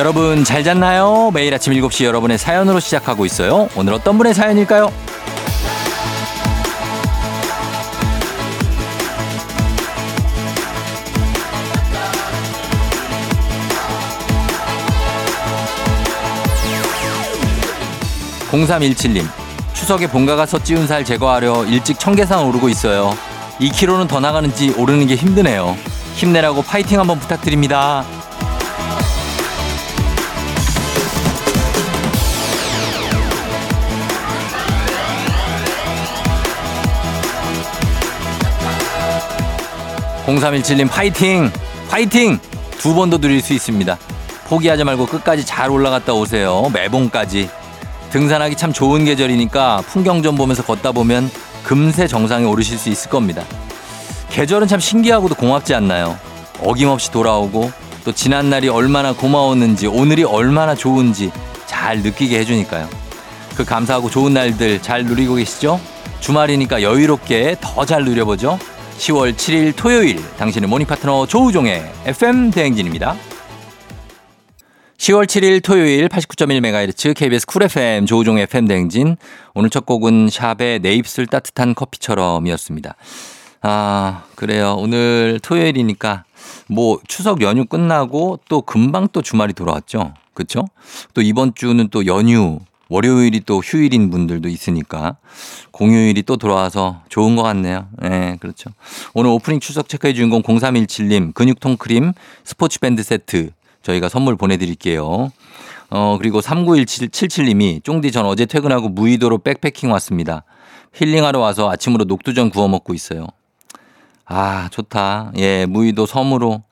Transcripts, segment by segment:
여러분 잘 잤나요? 매일 아침 7시 여러분의 사연으로 시작하고 있어요. 오늘 어떤 분의 사연일까요? 0317님 추석에 본가 가서 찌운 살 제거하려 일찍 청계산 오르고 있어요. 2km는 더 나가는지 오르는 게 힘드네요. 힘내라고 파이팅 한번 부탁드립니다. (0317님) 파이팅 파이팅 두 번더 누릴 수 있습니다 포기하지 말고 끝까지 잘 올라갔다 오세요 매봉까지 등산하기 참 좋은 계절이니까 풍경 좀 보면서 걷다 보면 금세 정상에 오르실 수 있을 겁니다. 계절은 참 신기하고도 고맙지 않나요? 어김없이 돌아오고 또 지난 날이 얼마나 고마웠는지 오늘이 얼마나 좋은지 잘 느끼게 해주니까요. 그 감사하고 좋은 날들 잘 누리고 계시죠? 주말이니까 여유롭게 더 잘 누려보죠. 10월 7일 토요일 당신의 morning 파트너 조우종의 FM 대행진입니다. 10월 7일 토요일 89.1MHz KBS 쿨 FM 조우종의 FM 대행진. 오늘 첫 곡은 샵의 내 입술 따뜻한 커피처럼이었습니다. 아, 그래요. 오늘 토요일이니까 뭐 추석 연휴 끝나고 또 금방 또 주말이 돌아왔죠. 그쵸? 또 이번 주는 또 연휴, 월요일이 또 휴일인 분들도 있으니까 공휴일이 또 돌아와서 좋은 것 같네요. 예, 네, 그렇죠. 오늘 오프닝 추석 체크의 주인 공 0317님 근육통 크림 스포츠 밴드 세트 저희가 선물 보내드릴게요. 어, 그리고 3917님이 쫑디 전 어제 퇴근하고 무의도로 백패킹 왔습니다. 힐링하러 와서 아침으로 녹두전 구워 먹고 있어요. 아, 좋다. 예, 무의도 섬으로,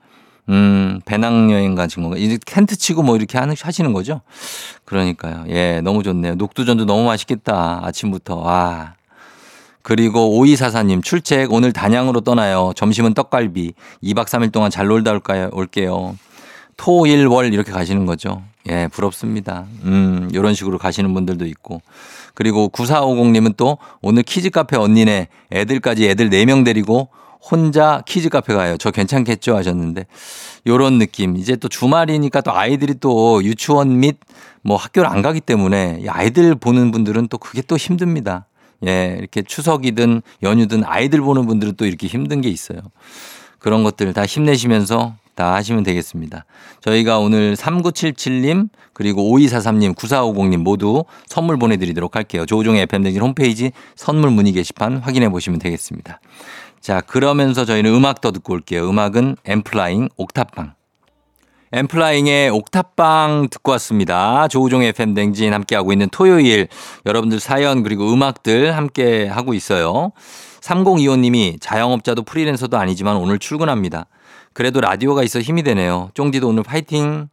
음, 배낭여행 가신 건가? 이제 텐트 치고 뭐 이렇게 하는, 하시는 거죠? 그러니까요. 예, 너무 좋네요. 녹두전도 너무 맛있겠다. 아침부터. 와. 그리고 오이사사님 출첵 오늘 단양으로 떠나요. 점심은 떡갈비. 2박 3일 동안 잘 놀다 올까요? 올게요. 토, 일, 월 이렇게 가시는 거죠. 예, 부럽습니다. 음, 요런 식으로 가시는 분들도 있고. 그리고 9450님은 또 오늘 키즈 카페 언니네 애들까지 애들 4명 데리고 혼자 키즈 카페 가요. 저 괜찮겠죠 하셨는데 요런 느낌. 이제 또 주말이니까 또 아이들이 또 유치원 및 뭐 학교를 안 가기 때문에 아이들 보는 분들은 또 그게 또 힘듭니다. 예, 이렇게 추석이든 연휴든 아이들 보는 분들은 또 이렇게 힘든 게 있어요. 그런 것들 다 힘내시면서 다 하시면 되겠습니다. 저희가 오늘 3977님 그리고 5243님 9450님 모두 선물 보내드리도록 할게요. 조종의 FM댕진 홈페이지 선물 문의 게시판 확인해 보시면 되겠습니다. 자 그러면서 저희는 음악 더 듣고 올게요. 음악은 엠플라잉 옥탑방. 엠플라잉의 옥탑방 듣고 왔습니다. 조우종의 FM댕진 함께하고 있는 토요일 여러분들 사연 그리고 음악들 함께 하고 있어요. 3025님이 자영업자도 프리랜서도 아니지만 오늘 출근합니다. 그래도 라디오가 있어 힘이 되네요. 쫑디도 오늘 파이팅.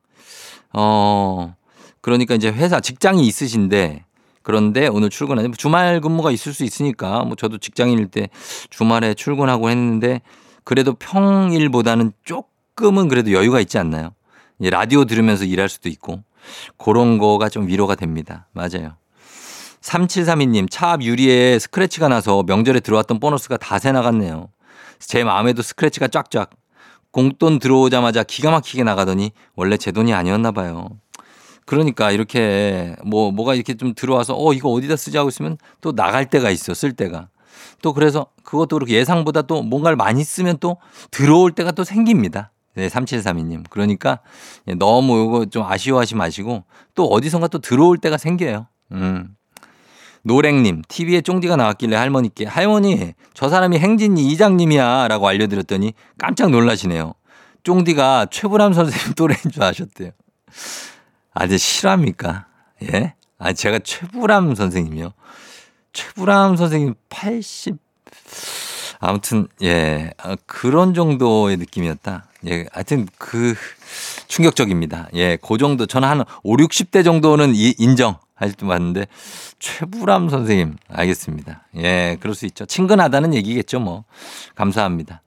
어, 그러니까 이제 회사 직장이 있으신데 그런데 오늘 출근하는 주말 근무가 있을 수 있으니까 뭐 저도 직장인일 때 주말에 출근하고 했는데 그래도 평일보다는 조금은 그래도 여유가 있지 않나요? 라디오 들으면서 일할 수도 있고 그런 거가 좀 위로가 됩니다. 맞아요. 3732님 차 앞 유리에 스크래치가 나서 명절에 들어왔던 보너스가 다 새 나갔네요. 제 마음에도 스크래치가 쫙쫙 공돈 들어오자마자 기가 막히게 나가더니 원래 제 돈이 아니었나 봐요. 그러니까 이렇게 뭐 뭐가 이렇게 좀 들어와서 어 이거 어디다 쓰지 하고 있으면 또 나갈 때가 있어 쓸 때가 또 그래서 그것도 그렇게 예상보다 또 뭔가를 많이 쓰면 또 들어올 때가 또 생깁니다. 네, 3732님. 그러니까 너무 이거 좀 아쉬워하지 마시고 또 어디선가 또 들어올 때가 생겨요. 음. 노랭님, TV에 쫑디가 나왔길래 할머니께, 할머니, 저 사람이 행진이 이장님이야. 라고 알려드렸더니 깜짝 놀라시네요. 쫑디가 최불암 선생님 또래인 줄 아셨대요. 아, 근 실화입니까? 예? 아, 제가 최불암 선생님이요? 최불암 선생님 80, 아무튼, 예, 아, 그런 정도의 느낌이었다. 예, 하여튼 그 충격적입니다. 예, 그 정도, 저는 한 5, 60대 정도는 인정. 할때 봤는데 최불암 선생님 알겠습니다. 예, 그럴 수 있죠. 친근하다는 얘기겠죠, 뭐. 감사합니다.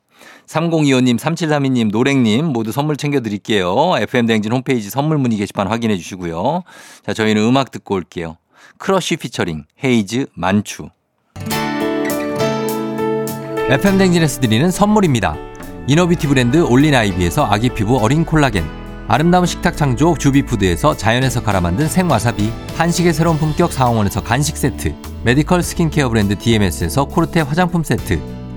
3025님, 3732님, 노랭님 모두 선물 챙겨드릴게요. FM대행진 홈페이지 선물 문의 게시판 확인해 주시고요. 자, 저희는 음악 듣고 올게요. 크러쉬 피처링, 헤이즈, 만추. FM대행진에서 드리는 선물입니다. 이너비티 브랜드 올린 아이비에서 아기 피부 어린 콜라겐. 아름다운 식탁 창조 주비푸드에서 자연에서 갈아 만든 생와사비 한식의 새로운 품격 사홍원에서 간식 세트 메디컬 스킨케어 브랜드 DMS에서 코르테 화장품 세트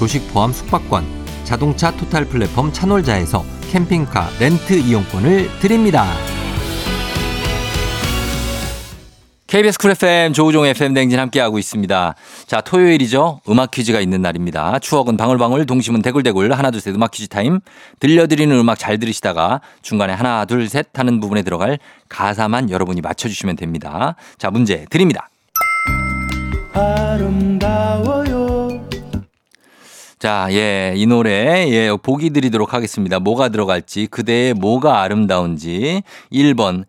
조식 포함 숙박권 자동차 토탈 플랫폼 차놀자에서 캠핑카 렌트 이용권을 드립니다. KBS 쿨 FM 조우종 FM 대행진 함께하고 있습니다. 자, 토요일이죠. 음악 퀴즈가 있는 날입니다. 추억은 방울방울, 동심은 대굴대굴, 하나, 둘, 셋 음악 퀴즈 타임. 들려드리는 음악 잘 들으시다가 중간에 하나, 둘, 셋 하는 부분에 들어갈 가사만 여러분이 맞춰주시면 됩니다. 자, 문제 드립니다. 아름다워요. 자, 예, 이 노래, 예, 보기 드리도록 하겠습니다. 뭐가 들어갈지, 그대의 뭐가 아름다운지. 1번,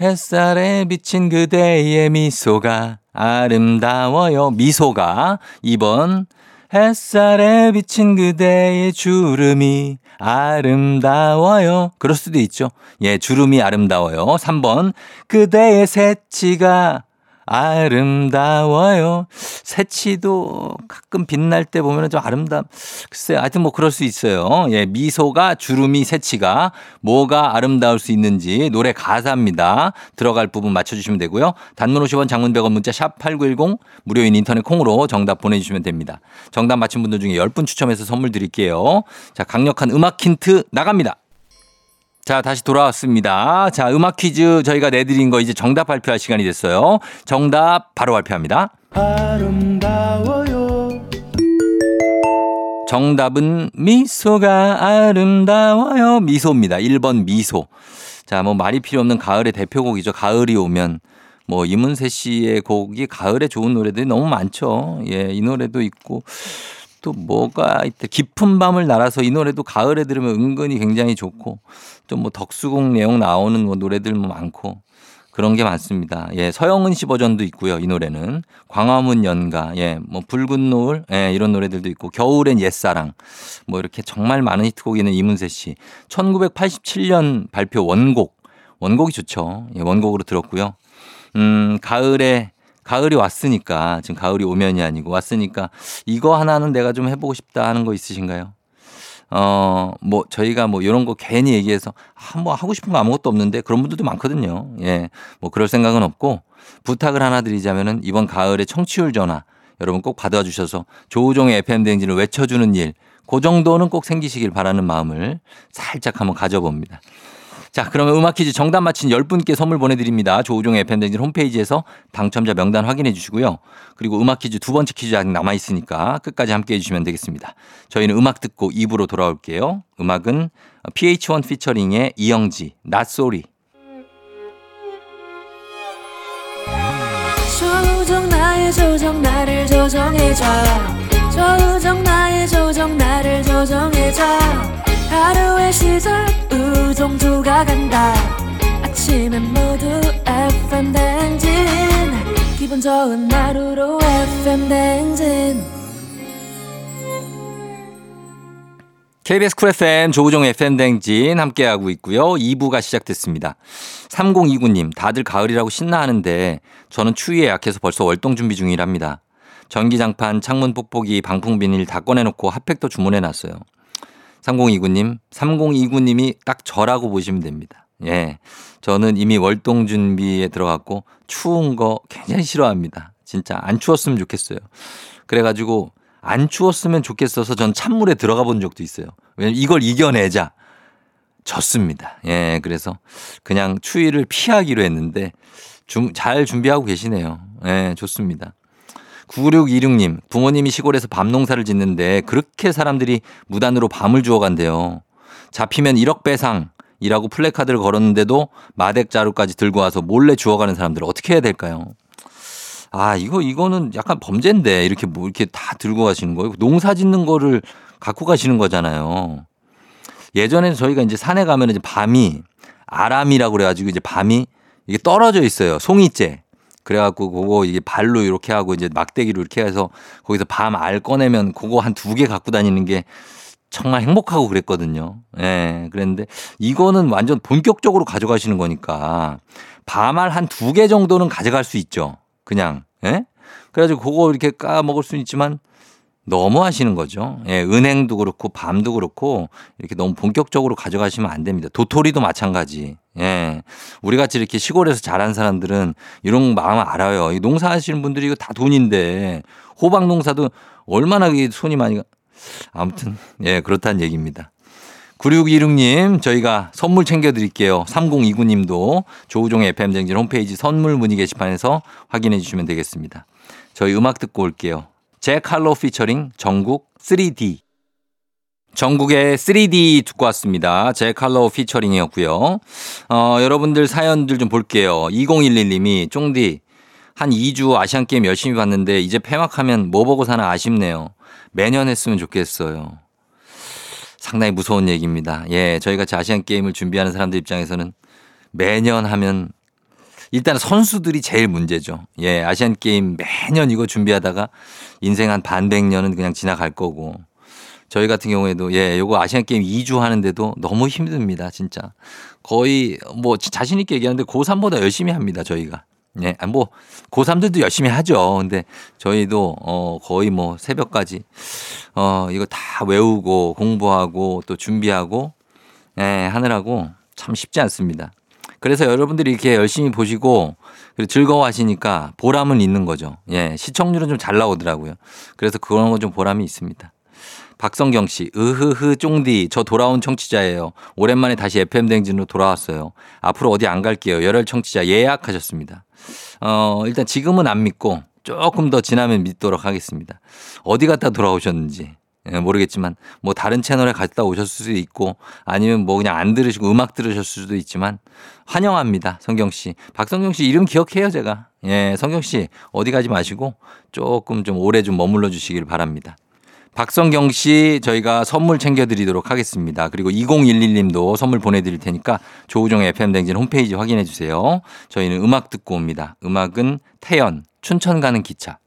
햇살에 비친 그대의 미소가 아름다워요. 미소가. 2번. 햇살에 비친 그대의 주름이 아름다워요. 그럴 수도 있죠. 예, 주름이 아름다워요. 3번. 그대의 새치가 아름다워요. 새치도 가끔 빛날 때 보면 좀 아름다, 글쎄, 하여튼 뭐 그럴 수 있어요. 예, 미소가 주름이 새치가 뭐가 아름다울 수 있는지 노래 가사입니다. 들어갈 부분 맞춰주시면 되고요. 단문 50원 장문 100원 문자 샵 8910 무료인 인터넷 콩으로 정답 보내주시면 됩니다. 정답 맞힌 분들 중에 10분 추첨해서 선물 드릴게요. 자, 강력한 음악 힌트 나갑니다. 자, 다시 돌아왔습니다. 자, 음악 퀴즈 저희가 내드린 거 이제 정답 발표할 시간이 됐어요. 정답 바로 발표합니다. 아름다워요. 정답은 미소가 아름다워요. 미소입니다. 1번 미소. 자, 뭐 말이 필요 없는 가을의 대표곡이죠. 가을이 오면. 뭐 이문세 씨의 곡이 가을에 좋은 노래들이 너무 많죠. 예, 이 노래도 있고 또 뭐가 있대. 깊은 밤을 날아서 이 노래도 가을에 들으면 은근히 굉장히 좋고 또 뭐 덕수궁 내용 나오는 뭐 노래들 뭐 많고 그런 게 많습니다. 예, 서영은 씨 버전도 있고요. 이 노래는 광화문 연가, 예, 뭐 붉은 노을, 예, 이런 노래들도 있고 겨울엔 옛사랑, 뭐 이렇게 정말 많은 히트곡이 있는 이문세 씨. 1987년 발표 원곡, 원곡이 좋죠. 예, 원곡으로 들었고요. 음, 가을에 가을이 왔으니까 지금 가을이 오면이 아니고 왔으니까 이거 하나는 내가 좀 해보고 싶다 하는 거 있으신가요? 어, 뭐, 저희가 뭐, 이런 거 괜히 얘기해서, 아, 뭐, 하고 싶은 거 아무것도 없는데, 그런 분들도 많거든요. 예. 뭐, 그럴 생각은 없고, 부탁을 하나 드리자면은, 이번 가을에 청취율 전화, 여러분 꼭 받아주셔서, 조우종의 FM대행진을 외쳐주는 일, 그 정도는 꼭 생기시길 바라는 마음을 살짝 한번 가져봅니다. 자, 그러면 음악 퀴즈 정답 맞힌 10분께 선물 보내드립니다. 조우종의 FM댕진 홈페이지에서 당첨자 명단 확인해 주시고요. 그리고 음악 퀴즈 두 번째 퀴즈 아직 남아있으니까 끝까지 함께 해주시면 되겠습니다. 저희는 음악 듣고 2부로 돌아올게요. 음악은 PH1 피처링의 이영지, 낯소리. 조정 나의 조정 나를 조정해줘 조정 나의 조정 나를 조정해줘 하루의 시절 우정조가 간다 아침엔 모두 FM 댕진 기분 좋은 하루로 FM 댕진 KBS 쿨 FM 조우종 FM 댕진 함께하고 있고요. 2부가 시작됐습니다. 3029님 다들 가을이라고 신나하는데 저는 추위에 약해서 벌써 월동 준비 중이랍니다. 전기장판, 창문 뽁뽁이, 방풍 비닐 다 꺼내놓고 핫팩도 주문해놨어요. 3029님, 3029님이 딱 저라고 보시면 됩니다. 예. 저는 이미 월동 준비에 들어갔고 추운 거 굉장히 싫어합니다. 진짜 안 추웠으면 좋겠어요. 그래가지고 안 추웠으면 좋겠어서 전 찬물에 들어가 본 적도 있어요. 왜냐면 이걸 이겨내자. 졌습니다. 예, 그래서 그냥 추위를 피하기로 했는데 좀잘 준비하고 계시네요. 예, 좋습니다. 9626님, 부모님이 시골에서 밤 농사를 짓는데 그렇게 사람들이 무단으로 밤을 주워간대요. 잡히면 1억 배상, 이라고 플래카드를 걸었는데도 마덱 자루까지 들고 와서 몰래 주워가는 사람들 어떻게 해야 될까요? 아, 이거, 이거는 약간 범죄인데, 이렇게 뭐, 이렇게 다 들고 가시는 거예요. 농사 짓는 거를 갖고 가시는 거잖아요. 예전에는 저희가 이제 산에 가면 이제 밤이, 아람이라고 그래가지고 이제 밤이 이게 떨어져 있어요. 송이째. 그래갖고 그거 이게 발로 이렇게 하고 이제 막대기로 이렇게 해서 거기서 밤 알 꺼내면 그거 한 두 개 갖고 다니는 게 정말 행복하고 그랬거든요. 예. 그랬는데 이거는 완전 본격적으로 가져가시는 거니까 밤알 한 두 개 정도는 가져갈 수 있죠. 그냥. 예? 그래가지고 그거 이렇게 까먹을 수는 있지만 너무 하시는 거죠. 예, 은행도 그렇고 밤도 그렇고 이렇게 너무 본격적으로 가져가시면 안 됩니다. 도토리도 마찬가지. 예. 우리 같이 이렇게 시골에서 자란 사람들은 이런 마음 알아요. 이 농사 하시는 분들이 이거 다 돈인데 호박 농사도 얼마나 손이 많이 가. 아무튼 예, 그렇다는 얘기입니다. 9616님, 저희가 선물 챙겨드릴게요. 3029님도 조우종의 FM쟁진 홈페이지 선물 문의 게시판에서 확인해 주시면 되겠습니다. 저희 음악 듣고 올게요. 제 칼로 피처링 전국 3D. 전국의 3D 듣고 왔습니다. 제 칼로 피처링이었고요. 어, 여러분들 사연들 좀 볼게요. 2011님이 쫑디 한 2주 아시안 게임 열심히 봤는데 이제 폐막하면 뭐 보고 사나 아쉽네요. 매년 했으면 좋겠어요. 상당히 무서운 얘기입니다. 예, 저희가 아시안 게임을 준비하는 사람들 입장에서는 매년 하면 일단 선수들이 제일 문제죠. 예, 아시안 게임 매년 이거 준비하다가 인생 한 반백 년은 그냥 지나갈 거고 저희 같은 경우에도 예, 요거 아시안 게임 2주 하는데도 너무 힘듭니다, 진짜. 거의 뭐 자신 있게 얘기하는데 고3보다 열심히 합니다, 저희가. 예, 아, 뭐, 고3들도 열심히 하죠. 근데 저희도, 어, 거의 뭐 새벽까지, 어, 이거 다 외우고 공부하고 또 준비하고, 예, 하느라고 참 쉽지 않습니다. 그래서 여러분들이 이렇게 열심히 보시고, 그리고 즐거워하시니까 보람은 있는 거죠. 예, 시청률은 좀 잘 나오더라고요. 그래서 그런 건 좀 보람이 있습니다. 박성경 씨, 으흐흐 쫑디, 저 돌아온 청취자예요. 오랜만에 다시 FM댕진으로 돌아왔어요. 앞으로 어디 안 갈게요. 열혈 청취자 예약하셨습니다. 어, 일단 지금은 안 믿고 조금 더 지나면 믿도록 하겠습니다. 어디 갔다 돌아오셨는지. 예, 모르겠지만 뭐 다른 채널에 갔다 오셨을 수도 있고 아니면 뭐 그냥 안 들으시고 음악 들으셨을 수도 있지만 환영합니다. 성경 씨. 박성경 씨 이름 기억해요, 제가. 예, 성경 씨 어디 가지 마시고 조금 좀 오래 좀 머물러 주시길 바랍니다. 박성경 씨 저희가 선물 챙겨드리도록 하겠습니다. 그리고 2011님도 선물 보내드릴 테니까 조우종의 FM대행진 홈페이지 확인해 주세요. 저희는 음악 듣고 옵니다. 음악은 태연, 춘천 가는 기차.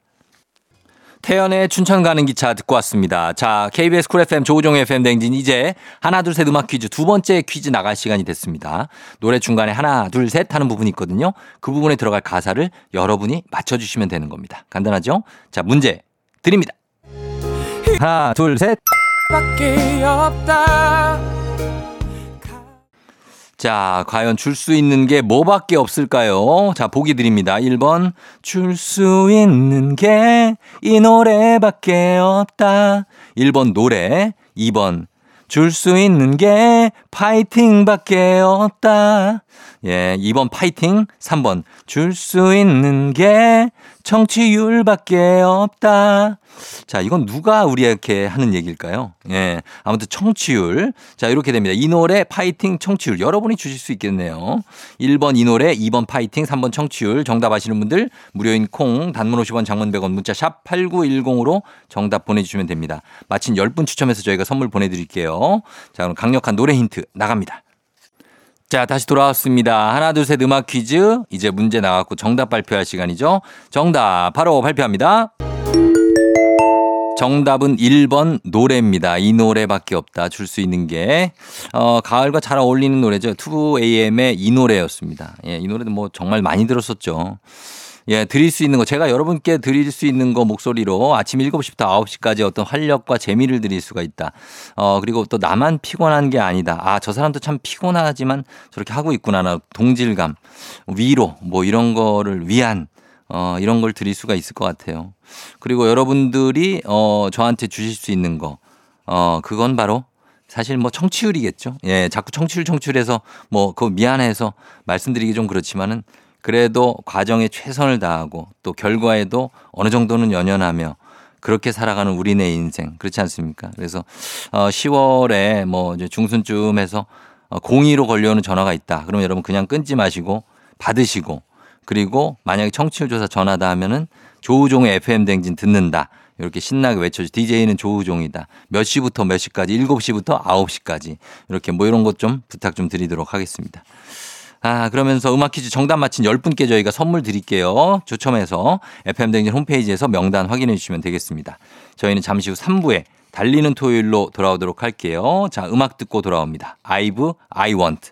태연의 춘천 가는 기차 듣고 왔습니다. 자, KBS 쿨 FM 조우종의 FM 대행진 이제 하나 둘 셋 음악 퀴즈 두 번째 퀴즈 나갈 시간이 됐습니다. 노래 중간에 하나 둘 셋 하는 부분이 있거든요. 그 부분에 들어갈 가사를 여러분이 맞춰 주시면 되는 겁니다. 간단하죠? 자, 문제 드립니다. 하나, 둘, 셋. 자, 과연 줄 수 있는 게 뭐밖에 없을까요? 자, 보기 드립니다. 1번, 줄 수 있는 게 이 노래밖에 없다. 1번 노래, 2번, 줄 수 있는 게 파이팅밖에 없다. 예, 2번 파이팅, 3번 줄 수 있는 게 청취율밖에 없다. 자, 이건 누가 우리에게 하는 얘기일까요? 예. 아무튼 청취율. 자, 이렇게 됩니다. 이 노래 파이팅 청취율. 여러분이 주실 수 있겠네요. 1번 이 노래, 2번 파이팅, 3번 청취율. 정답 아시는 분들 무료인 콩, 단문 50원, 장문 100원, 문자 샵 8910으로 정답 보내 주시면 됩니다. 마친 10분 추첨해서 저희가 선물 보내 드릴게요. 자, 그럼 강력한 노래 힌트 나갑니다. 자, 다시 돌아왔습니다. 하나, 둘, 셋 음악 퀴즈. 이제 문제 나왔고 정답 발표할 시간이죠. 정답 바로 발표합니다. 정답은 1번 노래입니다. 이 노래밖에 없다. 줄 수 있는 게. 어, 가을과 잘 어울리는 노래죠. 2AM의 이 노래였습니다. 예, 이 노래도 뭐 정말 많이 들었었죠. 예, 드릴 수 있는 거 제가 여러분께 드릴 수 있는 거 목소리로 아침 7시부터 9시까지 어떤 활력과 재미를 드릴 수가 있다. 어, 그리고 또 나만 피곤한 게 아니다. 아, 저 사람도 참 피곤하지만 저렇게 하고 있구나. 나 동질감, 위로 뭐 이런 거를 위한 어, 이런 걸 드릴 수가 있을 것 같아요. 그리고 여러분들이 어, 저한테 주실 수 있는 거 어, 그건 바로 사실 뭐 청취율이겠죠. 예, 자꾸 청취율 청취율해서 뭐 그거 미안해서 말씀드리기 좀 그렇지만은 그래도 과정에 최선을 다하고 또 결과에도 어느 정도는 연연하며 그렇게 살아가는 우리네 인생 그렇지 않습니까? 그래서 어 10월에 뭐 이제 중순쯤 해서 어 02로 걸려오는 전화가 있다. 그러면 여러분 그냥 끊지 마시고 받으시고 그리고 만약에 청취율 조사 전화다 하면은 조우종의 FM 댕진 듣는다. 이렇게 신나게 외쳐주 DJ는 조우종이다. 몇 시부터 몇 시까지? 7시부터 9시까지. 이렇게 뭐 이런 것 좀 부탁 좀 드리도록 하겠습니다. 아, 그러면서 음악 퀴즈 정답 맞힌 10분께 저희가 선물 드릴게요. 추첨해서 FM댕진 홈페이지에서 명단 확인해 주시면 되겠습니다. 저희는 잠시 후 3부에 달리는 토요일로 돌아오도록 할게요. 자, 음악 듣고 돌아옵니다. 아이브, I want.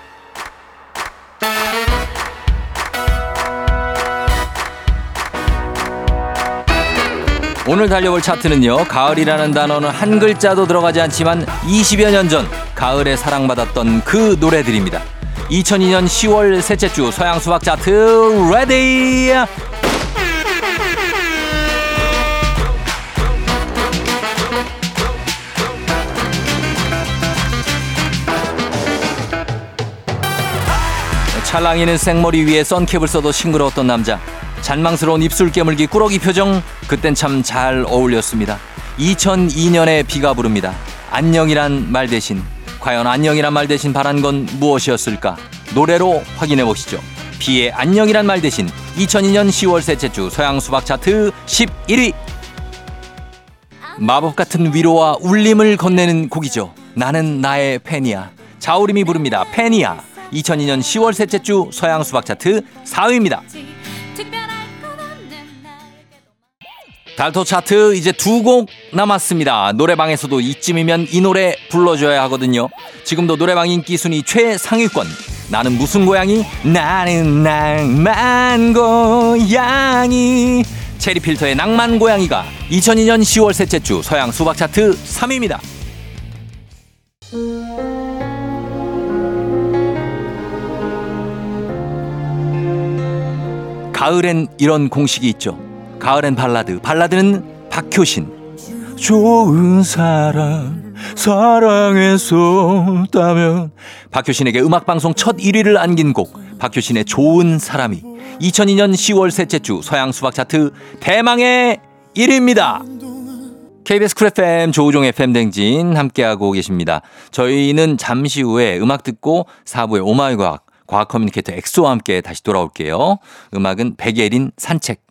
오늘 달려볼 차트는요. 가을이라는 단어는 한 글자도 들어가지 않지만 20여 년 전 가을에 사랑받았던 그 노래들입니다. 2002년 10월 셋째 주 서양 수박 차트 ready 찰랑이는 생머리 위에 선캡을 써도 싱그러웠던 남자 잔망스러운 입술 깨물기 꾸러기 표정 그땐 참 잘 어울렸습니다. 2002년에 비가 부릅니다. 안녕이란 말 대신 과연 안녕이란 말 대신 바란 건 무엇이었을까? 노래로 확인해 보시죠. 비의 안녕이란 말 대신 2002년 10월 셋째 주 서양 수박 차트 11위 마법 같은 위로와 울림을 건네는 곡이죠. 나는 나의 팬이야. 자우림이 부릅니다. 팬이야. 2002년 10월 셋째 주 서양 수박 차트 4위입니다. 달토 차트 이제 두 곡 남았습니다. 노래방에서도 이쯤이면 이 노래 불러줘야 하거든요. 지금도 노래방 인기 순위 최상위권. 나는 무슨 고양이? 나는 낭만 고양이. 체리필터의 낭만 고양이가 2002년 10월 셋째 주 서양 수박 차트 3위입니다. 가을엔 이런 공식이 있죠. 가을엔 발라드, 발라드는 박효신. 좋은 사람 사랑했었다면 박효신에게 음악방송 첫 1위를 안긴 곡 박효신의 좋은 사람이 2002년 10월 셋째 주 서양 수박 차트 대망의 1위입니다. KBS 쿨 FM 조우종 FM 대행진 함께하고 계십니다. 저희는 잠시 후에 음악 듣고 4부의 오마이 과학 과학 커뮤니케이터 엑소와 함께 다시 돌아올게요. 음악은 백예린 산책.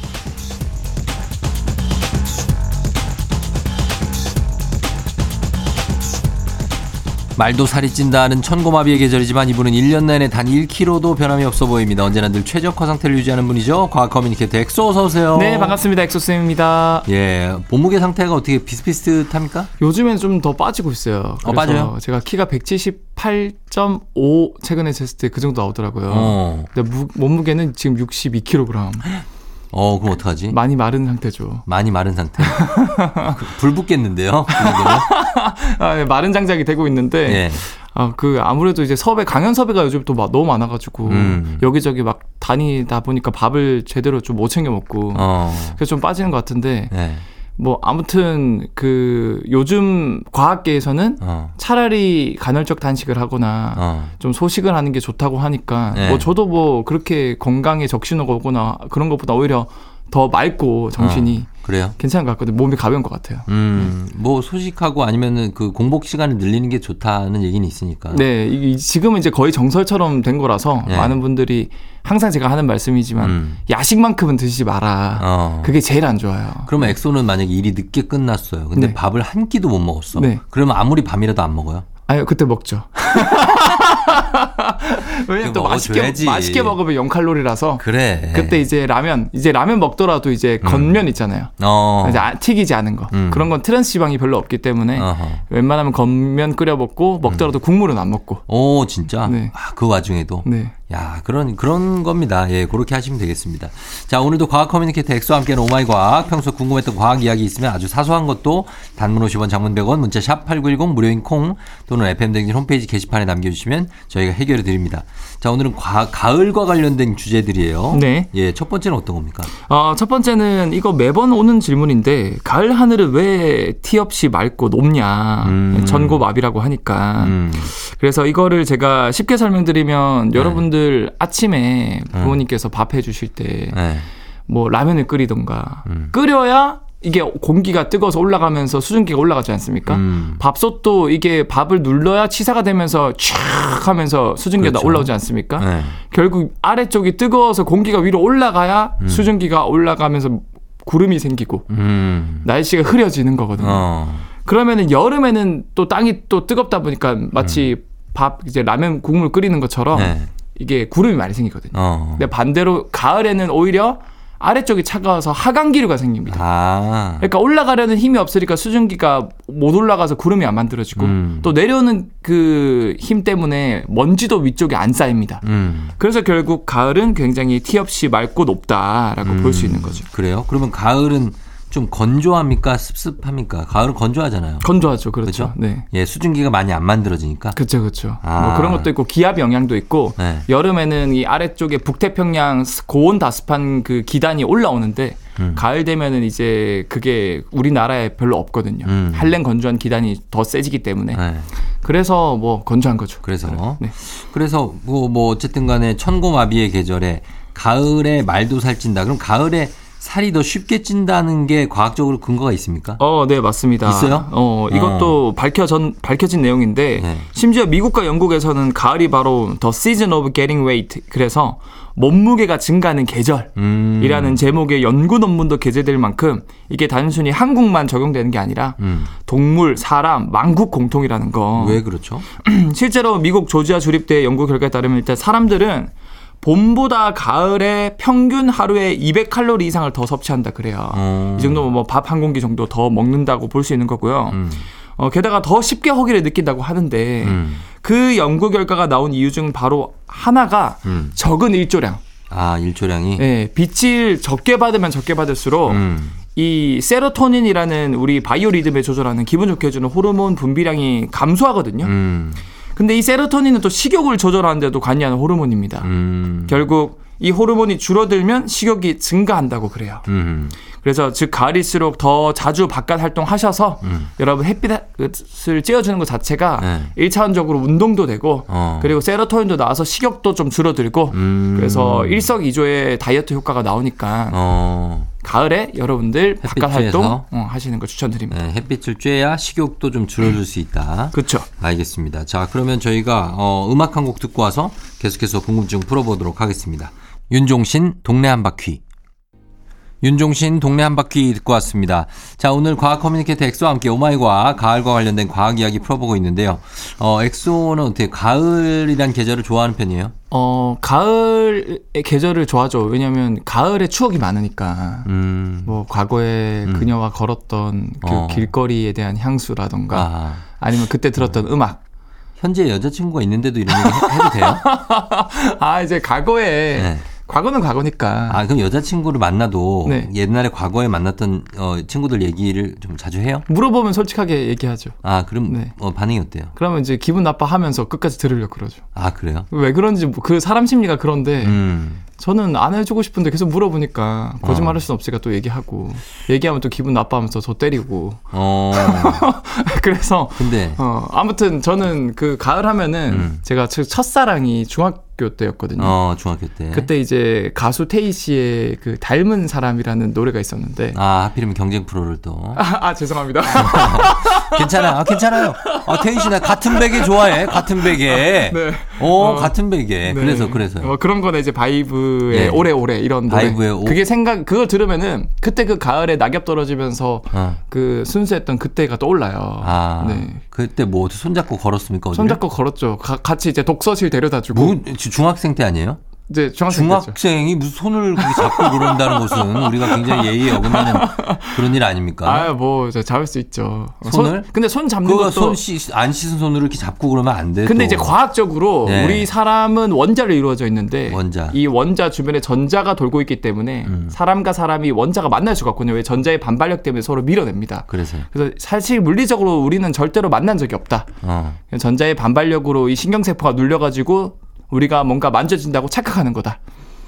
말도 살이 찐다는 천고마비의 계절이지만 이분은 1년 내내 단 1kg도 변함이 없어 보입니다. 언제나 늘 최적화 상태를 유지하는 분이죠. 과학 커뮤니케이터 엑소 어서 오세요. 네, 반갑습니다. 엑소 쌤입니다. 예, 몸무게 상태가 어떻게 비슷비슷합니까? 요즘엔 좀 더 빠지고 있어요. 어, 빠져요? 제가 키가 178.5 최근에 쟀을 때 그 정도 나오더라고요. 어. 근데 무, 몸무게는 지금 62kg. 어, 그럼 어떡하지? 많이 마른 상태죠. 많이 마른 상태. 그, 불 붙겠는데요? 그? 아, 네, 마른 장작이 되고 있는데 예. 아, 그 아무래도 이제 섭외 강연 섭외가 요즘 또 막 너무 많아 가지고 음. 여기저기 막 다니다 보니까 밥을 제대로 좀 못 챙겨 먹고 어. 그래서 좀 빠지는 것 같은데 예. 뭐 아무튼 그 요즘 과학계에서는 어. 차라리 간헐적 단식을 하거나 어. 좀 소식을 하는 게 좋다고 하니까 네. 뭐 저도 뭐 그렇게 건강에 적신호가 오거나 그런 것보다 오히려 더 맑고 정신이 그래요? 괜찮은 것 같거든요. 몸이 가벼운 것 같아요. 음, 뭐 소식하고 아니면은 그 공복 시간을 늘리는 게 좋다는 얘기는 있으니까. 네, 이- 지금은 이제 거의 정설처럼 된 거라서 네. 많은 분들이 항상 제가 하는 말씀이지만 음. 야식만큼은 드시지 마라. 어. 그게 제일 안 좋아요. 그러면 엑소는 만약에 일이 늦게 끝났어요. 근데 네. 밥을 한 끼도 못 먹었어. 네. 그러면 아무리 밤이라도 안 먹어요. 아유 그때 먹죠. 왜냐면 또 맛있게. 맛있게 먹으면 0 칼로리라서 그래. 그때 이제 라면 이제 라면 먹더라도 이제 건면 있잖아요. 어. 이제 아- 튀기지 않은 거 음. 그런 건 트랜스 지방이 별로 없기 때문에 어허. 웬만하면 건면 끓여 먹고 먹더라도 국물은 안 먹고 오, 진짜? 네. 아, 그 와중에도. 네. 야, 그런, 그런 겁니다. 예, 그렇게 하시면 되겠습니다. 자, 오늘도 과학 커뮤니케이터 엑소와 함께하는 오마이 과학. 평소 궁금했던 과학 이야기 있으면 아주 사소한 것도 단문 50원, 장문 100원, 문자 샵8910 무료인 콩 또는 FM대행진 홈페이지 게시판에 남겨주시면 저희가 해결해 드립니다. 자, 오늘은 과, 가을과 관련된 주제들이에요. 네. 예, 첫 번째는 어떤 겁니까? 어, 첫 번째는 이거 매번 오는 질문인데 가을 하늘은 왜 티 없이 맑고 높냐 음. 천고마비라고 하니까 음, 그래서 이거를 제가 쉽게 설명드리면 여러분들 아침에 음. 부모님께서 밥 해 주실 때 네. 뭐 라면을 끓이던가 음. 끓여야 이게 공기가 뜨거워서 올라가면서 수증기가 올라가지 않습니까? 음. 밥솥도 이게 밥을 눌러야 치사가 되면서 촥 하면서 수증기가 그렇죠. 올라오지 않습니까? 네. 결국 아래쪽이 뜨거워서 공기가 위로 올라가야 음. 수증기가 올라가면서 구름이 생기고 음. 날씨가 흐려지는 거거든요. 어. 그러면은 여름에는 또 땅이 또 뜨겁다 보니까 마치 밥 이제 라면 국물 끓이는 것처럼 음. 네. 이게 구름이 많이 생기거든요. 어. 근데 반대로 가을에는 오히려 아래쪽이 차가워서 하강기류가 생깁니다. 아. 그러니까 올라가려는 힘이 없으니까 수증기가 못 올라가서 구름이 안 만들어지고 음. 또 내려오는 그 힘 때문에 먼지도 위쪽에 안 쌓입니다. 음. 그래서 결국 가을은 굉장히 티 없이 맑고 높다라고 볼 수 있는 거죠. 그래요? 그러면 가을은 좀 건조합니까? 습습합니까? 가을은 건조하잖아요. 건조하죠, 그렇죠. 그죠? 네. 예, 수증기가 많이 안 만들어지니까. 그렇죠, 그렇죠. 아. 뭐 그런 것도 있고 기압 영향도 있고 네. 여름에는 이 아래쪽에 북태평양 고온 다습한 그 기단이 올라오는데 음. 가을 되면은 이제 그게 우리나라에 별로 없거든요. 음. 한랭 건조한 기단이 더 세지기 때문에 네. 그래서 뭐 건조한 거죠. 그래서 네. 그래서 뭐, 뭐 어쨌든 간에 천고마비의 계절에 가을에 말도 살찐다. 그럼 가을에 살이 더 쉽게 찐다는 게 과학적으로 근거가 있습니까? 어, 네, 맞습니다. 있어요? 어, 이것도 밝혀전, 밝혀진 내용인데, 네. 심지어 미국과 영국에서는 가을이 바로 The Season of Getting Weight. 그래서 몸무게가 증가하는 계절. 음. 이라는 제목의 연구 논문도 게재될 만큼 이게 단순히 한국만 적용되는 게 아니라 음. 동물, 사람, 만국 공통이라는 거. 왜 그렇죠? 실제로 미국 조지아 주립대 연구 결과에 따르면 일단 사람들은 봄보다 가을에 평균 하루에 200칼로리 이상을 더 섭취한다 그래요. 어. 이 정도면 뭐 밥 한 공기 정도 더 먹는다고 볼 수 있는 거고요. 음. 어, 게다가 더 쉽게 허기를 느낀다고 하는데 음. 그 연구 결과가 나온 이유 중 바로 하나가 음. 적은 일조량. 아, 일조량이 예, 빛을 적게 받으면 적게 받을수록 음. 이 세로토닌이라는 우리 바이오 리듬에 조절하는 기분 좋게 해주는 호르몬 분비량이 감소하거든요. 음. 근데 이 세로토닌은 또 식욕을 조절하는데도 관여하는 호르몬입니다. 음. 결국 이 호르몬이 줄어들면 식욕이 증가한다고 그래요. 음. 그래서 즉 가을일수록 더 자주 바깥 활동하셔서 음. 여러분 햇빛을 쬐어주는 것 자체가 네. 일차원적으로 운동도 되고 어. 그리고 세로토닌도 나와서 식욕도 좀 줄어들고 음. 그래서 일석이조의 다이어트 효과가 나오니까 어. 가을에 여러분들 바깥 활동. 어, 하시는 거 추천드립니다. 네, 햇빛을 쬐야 식욕도 좀 줄어들 수 있다. 그렇죠. 알겠습니다. 자, 그러면 저희가 어, 음악 한 곡 듣고 와서 계속해서 궁금증 풀어보도록 하겠습니다. 윤종신 동네 한 바퀴. 윤종신 동네 한 바퀴 듣고 왔습니다. 자, 오늘 과학 커뮤니케이터 엑소와 함께 오마이과학 가을과 관련된 과학 이야기 풀어보고 있는데요. 어, 엑소는 어떻게 가을이란 계절을 좋아하는 편이에요? 어, 가을의 계절을 좋아하죠. 왜냐면 가을에 추억이 많으니까. 음. 뭐 과거에 음. 그녀와 걸었던 그 어. 길거리에 대한 향수라던가 아, 아니면 그때 들었던 음악. 현재 여자친구가 있는데도 이런 얘기 해- 해도 돼요? 아, 이제 과거에 네. 과거는 과거니까. 아, 그럼 여자친구를 만나도 네. 옛날에 과거에 만났던 어, 친구들 얘기를 좀 자주 해요? 물어보면 솔직하게 얘기하죠. 아, 그럼 네. 어, 반응이 어때요? 그러면 이제 기분 나빠하면서 끝까지 들으려고 그러죠. 아, 그래요? 왜 그런지 뭐 그 사람 심리가 그런데 음. 저는 안 해주고 싶은데 계속 물어보니까 거짓말할 수는 없으니까 또 얘기하고 얘기하면 또 기분 나빠하면서 저 때리고 어. 그래서 근데 어 아무튼 저는 그 가을 하면은 음. 제가 첫- 첫사랑이 중학 교 때였거든요. 어, 중학교 때. 그때 이제 가수 태희 씨의 그 닮은 사람이라는 노래가 있었는데 아, 하필이면 경쟁 프로를 또. 아, 아, 죄송합니다. 괜찮아. 아, 괜찮아요. 아, 태희 씨나 같은 베개 좋아해. 같은 베개. 네. 어, 어, 같은 베개. 네. 그래서 그래서요. 뭐 그런 거는 이제 바이브의 네. 오래오래 이런 노래. 바이브의 오- 그게 생각 그걸 들으면은 그때 그 가을에 낙엽 떨어지면서 어. 그 순수했던 그때가 떠올라요. 아. 네. 그때 뭐 손잡고 걸었습니까? 어디를? 손잡고 걸었죠. 가- 같이 이제 독서실 데려다주고 뭐, 중학생 때 아니에요? 이제 중학생. 중학생이 무슨 손을 잡고 그런다는 것은 우리가 굉장히 예의에 어긋나는 그런 일 아닙니까? 아, 뭐 이제 잡을 수 있죠. 손을? 손, 근데 손 잡는 것도 손 씻, 안 씻은 손으로 이렇게 잡고 그러면 안 돼. 근데 또. 이제 과학적으로 네. 우리 사람은 원자로 이루어져 있는데 원자. 이 원자 주변에 전자가 돌고 있기 때문에 음. 사람과 사람이 원자가 만날 수가 없거든요. 왜 전자의 반발력 때문에 서로 밀어냅니다. 그래서요. 그래서 사실 물리적으로 우리는 절대로 만난 적이 없다. 어. 전자의 반발력으로 이 신경세포가 눌려가지고 우리가 뭔가 만져진다고 착각하는 거다.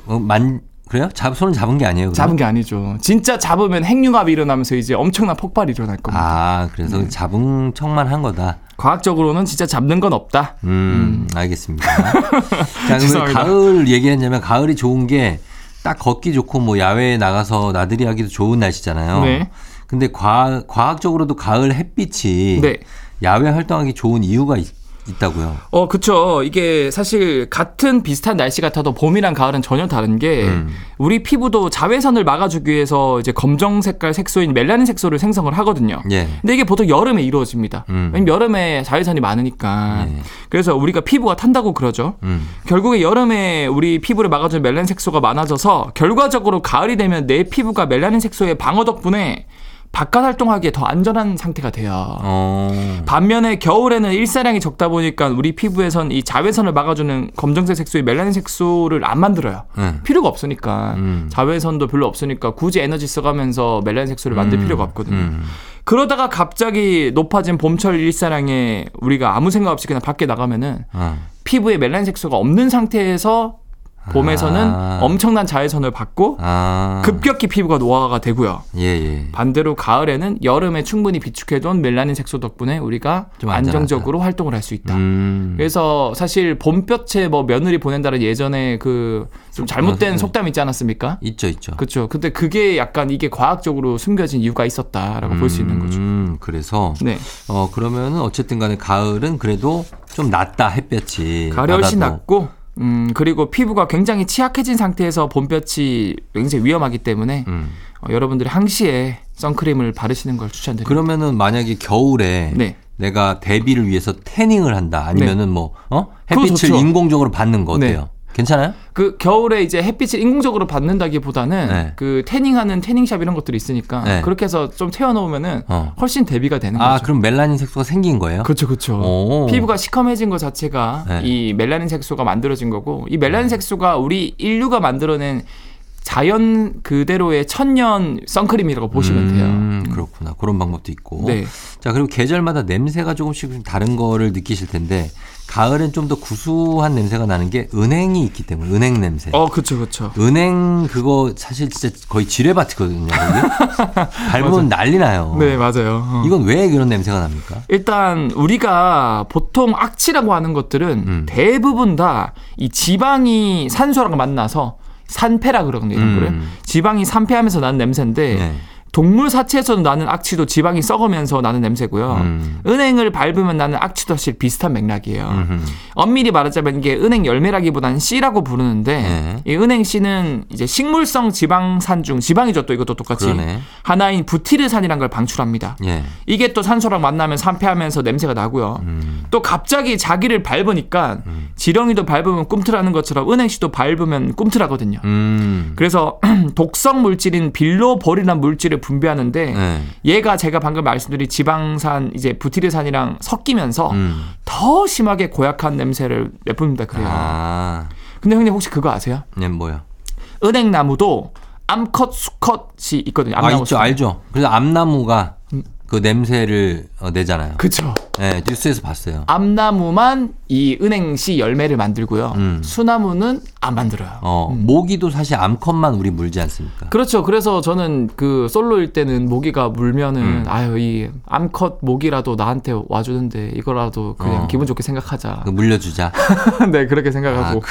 어, 만 그래요? 잡 손을 잡은 게 아니에요. 그럼? 잡은 게 아니죠. 진짜 잡으면 핵융합이 일어나면서 이제 엄청난 폭발이 일어날 겁니다. 아, 그래서 네. 잡은 척만 한 거다. 과학적으로는 진짜 잡는 건 없다. 음, 알겠습니다. 자. 가을 얘기했냐면 가을이 좋은 게 딱 걷기 좋고 뭐 야외에 나가서 나들이 하기도 좋은 날씨잖아요. 네. 근데 과, 과학적으로도 가을 햇빛이 네. 야외 활동하기 좋은 이유가 있, 있다고요. 어, 그쵸. 이게 사실 같은 비슷한 날씨 같아도 봄이랑 가을은 전혀 다른 게 음. 우리 피부도 자외선을 막아주기 위해서 이제 검정 색깔 색소인 멜라닌 색소를 생성을 하거든요. 예. 근데 이게 보통 여름에 이루어집니다. 음. 왜냐면 여름에 자외선이 많으니까. 예. 그래서 우리가 피부가 탄다고 그러죠. 음. 결국에 여름에 우리 피부를 막아주는 멜라닌 색소가 많아져서 결과적으로 가을이 되면 내 피부가 멜라닌 색소의 방어 덕분에 바깥 활동하기에 더 안전한 상태가 돼요. 어. 반면에 겨울에는 일사량이 적다 보니까 우리 피부에선 이 자외선을 막아주는 검정색 색소의 멜라닌 색소를 안 만들어요. 응. 필요가 없으니까 음. 자외선도 별로 없으니까 굳이 에너지 써가면서 멜라닌 색소를 만들 음. 필요가 없거든요. 음. 그러다가 갑자기 높아진 봄철 일사량에 우리가 아무 생각 없이 그냥 밖에 나가면은 어. 피부에 멜라닌 색소가 없는 상태에서 봄에서는 아. 엄청난 자외선을 받고 아. 급격히 피부가 노화가 되고요. 예, 예. 반대로 가을에는 여름에 충분히 비축해둔 멜라닌 색소 덕분에 우리가 좀. 안정적으로 활동을 할 수 있다. 음. 그래서 사실 봄볕에 뭐 며느리 보낸다는 예전에 그 좀 잘못된 네. 속담 있지 않았습니까? 있죠, 있죠. 그렇죠. 근데 그게 약간 이게 과학적으로 숨겨진 이유가 있었다라고 볼수 있는 거죠. 음, 그래서 네. 어 그러면은 어쨌든 간에 가을은 그래도 좀 낫다 햇볕이 가을이 훨씬. 낫고 음 그리고 피부가 굉장히 취약해진 상태에서 봄볕이 굉장히 위험하기 때문에 음. 어, 여러분들이 항시에 선크림을 바르시는 걸 추천드립니다. 그러면은 만약에 겨울에 네. 내가 대비를 위해서 태닝을 한다 아니면은 뭐 어? 햇빛을. 인공적으로 받는 거 어때요? 네. 괜찮아요? 그 겨울에 이제 햇빛을 인공적으로 받는다기보다는 네. 그 태닝하는 태닝샵 이런 것들이 있으니까 네. 그렇게 해서 좀 태워놓으면은 어. 훨씬 대비가 되는 아, 거죠. 그럼 멜라닌 색소가 생긴 거예요? 그렇죠, 그렇죠. 오. 피부가 시커매진 것 자체가 네. 이 멜라닌 색소가 만들어진 거고 이 멜라닌 색소가 우리 인류가 만들어낸 자연 그대로의 천년 선크림이라고 보시면 돼요. 음, 그렇구나. 그런 방법도 있고. 네. 자, 그리고 계절마다 냄새가 조금씩 좀 다른 거를 느끼실 텐데 가을엔 좀 더 구수한 냄새가 나는 게 은행이 있기 때문에 은행 냄새. 어, 그렇죠, 그렇죠. 은행 그거 사실 진짜 거의 지뢰밭이거든요. 밟으면 난리 나요. 네, 맞아요. 어. 이건 왜 그런 냄새가 납니까? 일단 우리가 보통 악취라고 하는 것들은 음. 대부분 다 이 지방이 산소랑 만나서 산패라 그러거든요. 이런 음. 거를. 지방이 산패하면서 나는 냄새인데 네. 동물 사체에서도 나는 악취도 지방이 썩으면서 나는 냄새고요. 음. 은행을 밟으면 나는 악취도 사실 비슷한 맥락이에요. 음흠. 엄밀히 말하자면 이게 은행 열매라기보다는 씨라고 부르는데 네. 이 은행 씨는 이제 식물성 지방산 중 지방이죠 또 이것도 똑같이 그러네. 하나인 부티르산이라는 걸 방출합니다. 예. 이게 또 산소랑 만나면 산패하면서 냄새가 나고요. 음. 또 갑자기 자기를 밟으니까 지렁이도 밟으면 꿈틀하는 것처럼 은행 씨도 밟으면 꿈틀하거든요. 음. 그래서 독성 물질인 빌로볼이라는 물질을 분비하는데 네. 얘가 제가 방금 말씀드린 지방산 이제 부티르산이랑 섞이면서 음. 더 심하게 고약한 냄새를 내뿜는다 그래요. 아. 근데 형님 혹시 그거 아세요? 네, 뭐요? 은행나무도 암컷, 수컷이 있거든요. 아, 암나무 있죠. 수컷. 알죠. 그래서 암나무가 그 냄새를 어, 내잖아요. 그쵸. 네, 뉴스에서 봤어요. 암나무만 이 은행씨 열매를 만들고요. 음. 수나무는 안 만들어요. 어, 모기도 사실 암컷만 우리 물지 않습니까? 그렇죠. 그래서 저는 그 솔로일 때는 모기가 물면은 음. 아유 이 암컷 모기라도 나한테 와주는데 이거라도 그냥 어. 기분 좋게 생각하자. 그 물려주자. 네 그렇게 생각하고. 아,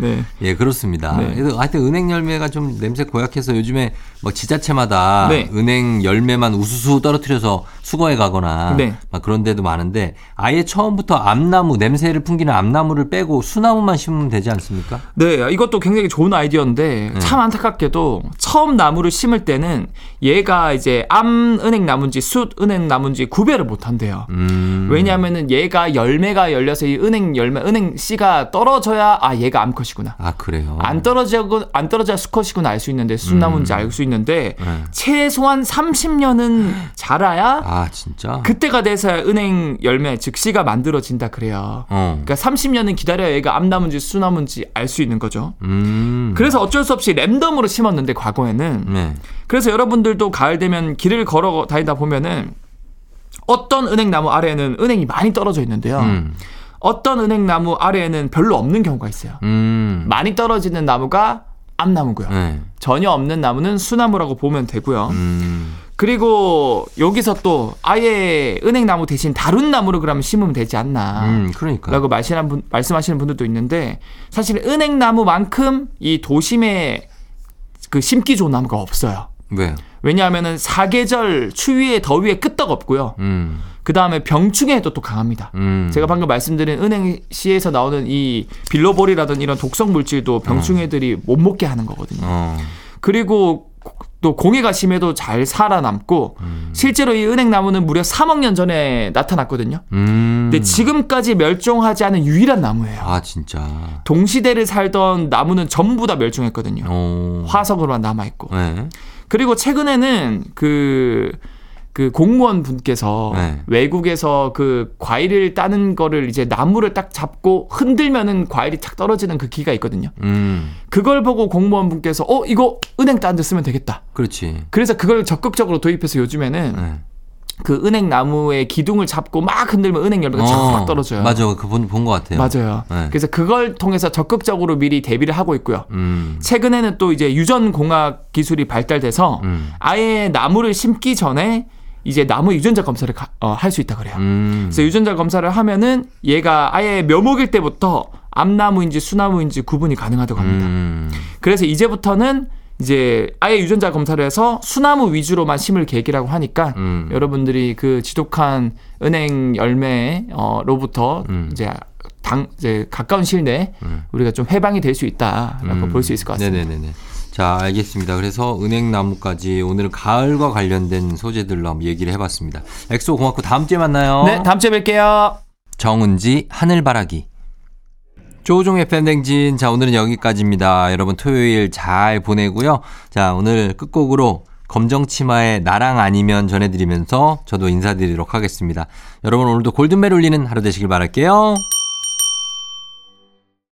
네. 예, 그렇습니다. 네. 그래서 하여튼 은행 열매가 좀 냄새 고약해서 요즘에 뭐 지자체마다 네. 은행 열매만 우수수 떨어뜨려서 수거해 가거나 네. 막 그런 데도 많은데 아예 처음부터 암나무 냄새를 풍기는 암나무를 빼고 수나무만 심으면 되지 않습니까? 네, 이것도 굉장히 좋은 아이디어인데 네. 참 안타깝게도 처음 나무를 심을 때는 얘가 이제 암 은행 나무인지 숫 은행 나무인지 구별을 못 한대요. 음. 왜냐하면은 얘가 열매가 열려서 이 은행 열매 은행 씨가 떨어져야 아 얘가 암컷이 구나. 아, 그래요. 안 떨어지고 안 떨어져야 수컷이구나 알 수 있는데 순나무인지 알수 있는데 음. 네. 최소한 30년은 자라야 아, 진짜? 그때가 돼서 은행 열매 즉 씨가 만들어진다 그래요. 어. 그러니까 30년은 기다려야 얘가 암나무인지 수나무인지 알 수 있는 거죠. 음. 그래서 어쩔 수 없이 랜덤으로 심었는데 과거에는 네. 그래서 여러분들도 가을 되면 길을 걸어 다니다 보면은 어떤 은행 나무 아래에는 은행이 많이 떨어져 있는데요. 음. 어떤 은행 나무 아래에는 별로 없는 경우가 있어요. 음. 많이 떨어지는 나무가 암나무고요. 네. 전혀 없는 나무는 수나무라고 보면 되고요. 음. 그리고 여기서 또 아예 은행나무 대신 다른 나무를 그러면 심으면 되지 않나. 음, 그러니까. 라고 말씀하시는, 분, 말씀하시는 분들도 있는데 사실 은행나무만큼 이 도심에 그 심기 좋은 나무가 없어요. 왜요? 왜냐하면은 사계절 추위에 더위에 끄떡 없고요. 음. 그 다음에 병충해도 또 강합니다. 음. 제가 방금 말씀드린 은행시에서 나오는 이 빌로볼이라든 이런 독성 물질도 병충해들이 못 먹게 하는 거거든요. 어. 그리고 또 공해가 심해도 잘 살아남고 음. 실제로 이 은행나무는 무려 3억 년 전에 나타났거든요. 음. 근데 지금까지 멸종하지 않은 유일한 나무예요. 아, 진짜. 동시대를 살던 나무는 전부 다 멸종했거든요. 어. 화석으로만 남아 있고. 네. 그리고 최근에는 그, 그 공무원 분께서 네. 외국에서 그 과일을 따는 거를 이제 나무를 딱 잡고 흔들면은 과일이 탁 떨어지는 그 기가 있거든요. 음. 그걸 보고 공무원 분께서 어, 이거 은행 딴 데 쓰면 되겠다. 그렇지. 그래서 그걸 적극적으로 도입해서 요즘에는 네. 그 은행 나무의 기둥을 잡고 막 흔들면 은행 열매가 어, 쫙 떨어져요. 맞아. 그본본 것 같아요. 맞아요. 네. 그래서 그걸 통해서 적극적으로 미리 대비를 하고 있고요. 음. 최근에는 또 이제 유전 공학 기술이 발달돼서 음. 아예 나무를 심기 전에 이제 나무 유전자 검사를 어, 할 수 있다 그래요. 음. 그래서 유전자 검사를 하면은 얘가 아예 묘목일 때부터 암나무인지 수나무인지 구분이 가능하다고 합니다. 음. 그래서 이제부터는 이제 아예 유전자 검사를 해서 수나무 위주로만 심을 계획이라고 하니까 음. 여러분들이 그 지독한 은행 열매로부터 음. 이제 당 이제 가까운 시일 내에 음. 우리가 좀 해방이 될 수 있다라고 볼 수 있을 것 같습니다. 네네네네. 자, 알겠습니다. 그래서 은행나무까지 오늘 가을과 관련된 소재들로 한번 얘기를 해봤습니다. 엑소 고맙고 다음 주에 만나요. 네, 다음 주에 뵐게요. 정은지 하늘바라기. 조우종의 FM대행진. 자, 오늘은 여기까지입니다. 여러분 토요일 잘 보내고요. 자, 오늘 끝곡으로 검정치마의 나랑 아니면 전해드리면서 저도 인사드리도록 하겠습니다. 여러분 오늘도 골든벨 울리는 하루 되시길 바랄게요.